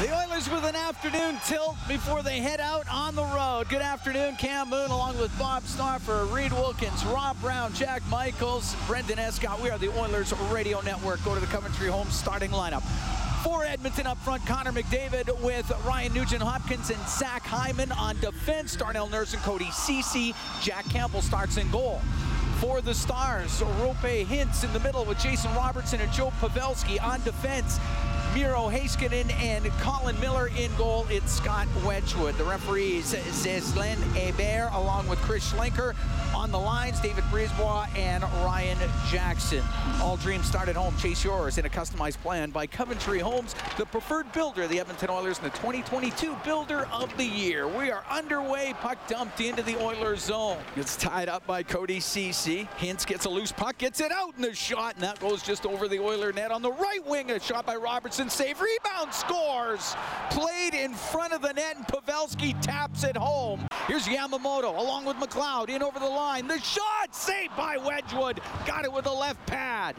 The Oilers with an afternoon tilt before they head out on the road. Good afternoon, Cam Moon, along with Bob Stauffer, Reed Wilkins, Rob Brown, Jack Michaels, Brendan Escott. We are the Oilers Radio Network. Go to the Coventry Home starting lineup. For Edmonton up front, Connor McDavid with Ryan Nugent Hopkins and Zach Hyman on defense. Darnell Nurse and Cody Ceci. Jack Campbell starts in goal for the Stars. Roope Hintz in the middle with Jason Robertson and Joe Pavelski on defense. Miro Heiskanen and Colin Miller in goal. It's Scott Wedgewood. The referees, Zeslin Hebert, along with Chris Schlenker. On the lines, David Brisebois and Ryan Jackson. All dreams start at home. Chase yours in a customized plan by Coventry Homes, the preferred builder of the Edmonton Oilers and the 2022 Builder of the Year. We are underway. Puck dumped into the Oilers zone. It's tied up by Cody Ceci. Hintz gets a loose puck, gets it out in the shot, and that goes just over the Oiler net on the right wing. A shot by Robertson save, rebound, scores. Played in front of the net, and Pavelski taps it home. Here's Yamamoto along with McLeod in over the line. The shot saved by Wedgewood. Got it with the left pad.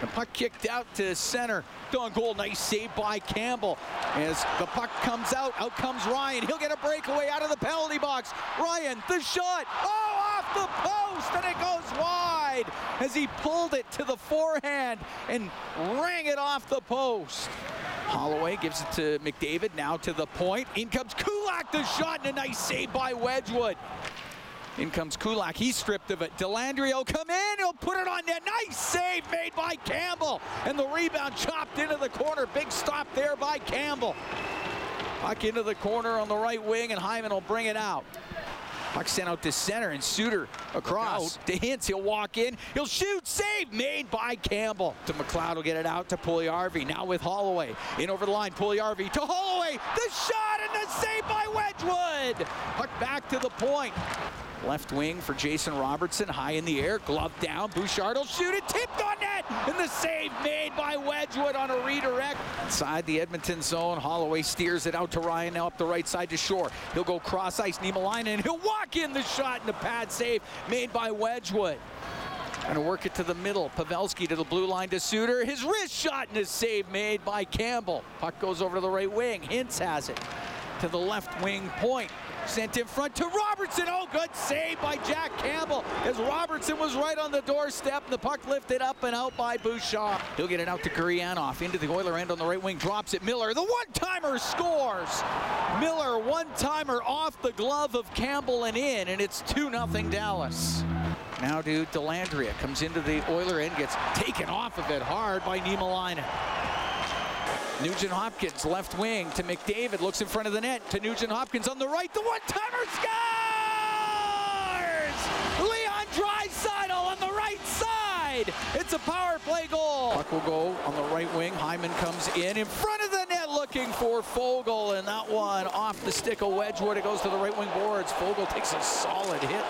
The puck kicked out to center. On goal, nice save by Campbell. As the puck comes out, out comes Ryan. He'll get a breakaway out of the penalty box. Ryan, the shot. Oh, the post, and it goes wide as he pulled it to the forehand and rang it off the post. Holloway gives it to McDavid, now to the point. In comes Kulak, the shot, and a nice save by Wedgewood. In comes Kulak. He's stripped of it. Dellandrea will come in. He'll put it on net. Nice save made by Campbell. And the rebound chopped into the corner. Big stop there by Campbell. Puck into the corner on the right wing, and Hyman will bring it out. Puck sent out to center, and Suter across to Hintz. He'll walk in. He'll shoot. Save made by Campbell. To McLeod will get it out to Puljujarvi. Now with Holloway. In over the line. Puljujarvi to Holloway. The shot and the save by Wedgewood. Puck back to the point. Left wing for Jason Robertson, high in the air, glove down. Bouchard will shoot it, tipped on net, and the save made by Wedgewood on a redirect. Inside the Edmonton zone, Holloway steers it out to Ryan, now up the right side to Shore. He'll go cross ice, Niemelainen, and he'll walk in the shot, and the pad save made by Wedgewood. Gonna work it to the middle. Pavelski to the blue line to Suter. His wrist shot and his save made by Campbell. Puck goes over to the right wing. Hintz has it to the left wing point. Sent in front to Robertson. Oh, good save by Jack Campbell as Robertson was right on the doorstep. The puck lifted up and out by Bouchard. He'll get it out to Gurianov into the Oiler end on the right wing. Drops it. Miller. The one-timer scores. Miller one-timer off the glove of Campbell and in, and it's 2-0 Dallas. Now to Dellandrea. Comes into the Oiler end. Gets taken off of it hard by Niemelainen. Nugent Hopkins, left wing to McDavid, looks in front of the net to Nugent Hopkins on the right. The one-timer scores! Leon Draisaitl on the right side. It's a power play goal. Puck will go on the right wing. Hyman comes in in front of the net looking for Foegele, and that one off the stick of Wedgewood. It goes to the right wing boards. Foegele takes a solid hit.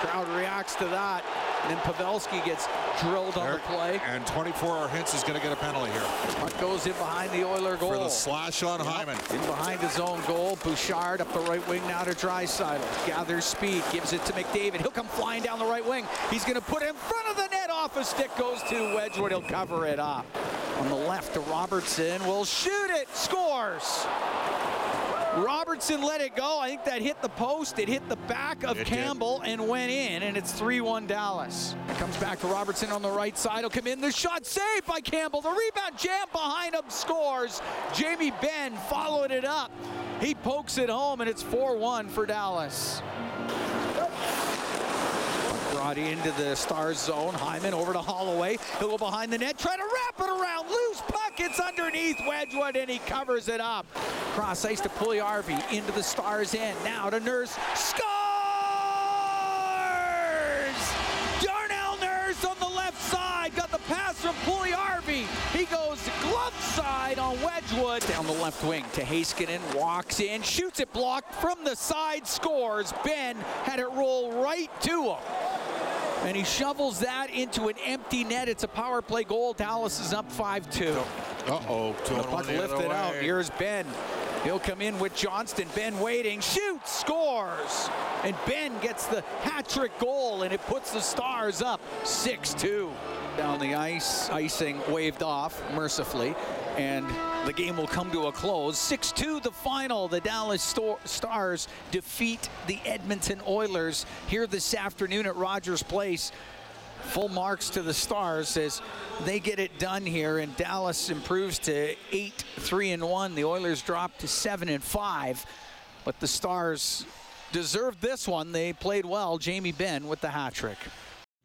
Crowd reacts to that. And then Pavelski gets drilled on the play. And 24 Hintz is going to get a penalty here. Puck goes in behind the Oiler goal. For the slash on yep. Hyman. In behind his own goal. Bouchard up the right wing now to Draisaitl. Gathers speed, gives it to McDavid. He'll come flying down the right wing. He's going to put it in front of the net. Off a stick goes to Wedgewood. He'll cover it up. On the left to Robertson. Will shoot it. Scores. Robertson let it go. I think that hit the post. It hit the back of it Campbell did. and went in, and it's 3-1 Dallas. It comes back to Robertson on the right side. He'll come in. The shot saved by Campbell. The rebound jam behind him scores. Jamie Benn followed it up. He pokes it home, and it's 4-1 for Dallas brought into the Stars zone. Hyman over to Holloway. He'll go behind the net, try to wrap it around. Loose puck. It's underneath Wedgewood, and he covers it up. Cross ice to Puljujarvi into the Stars end. Now to Nurse. Scores! Darnell Nurse on the left side. Got the pass from Puljujarvi. He goes glove side on Wedgewood. Down the left wing to Heiskanen. Walks in, shoots it blocked from the side, scores. Benn had it roll right to him. And he shovels that into an empty net. It's a power play goal. Dallas is up 5-2. Uh-oh. The puck lifted out. Here's Benn. He'll come in with Johnston. Benn waiting. Shoots. Scores. And Benn gets the hat-trick goal, and it puts the Stars up 6-2. Down the ice. Icing waved off mercifully. and the game will come to a close. 6 2 the final. The Dallas Stars defeat the Edmonton Oilers here this afternoon at Rogers Place. Full marks to the Stars as they get it done here, and Dallas improves to 8 3 and 1. The Oilers drop to 7 and 5, but the Stars deserved this one. They played well. Jamie Benn with the hat trick.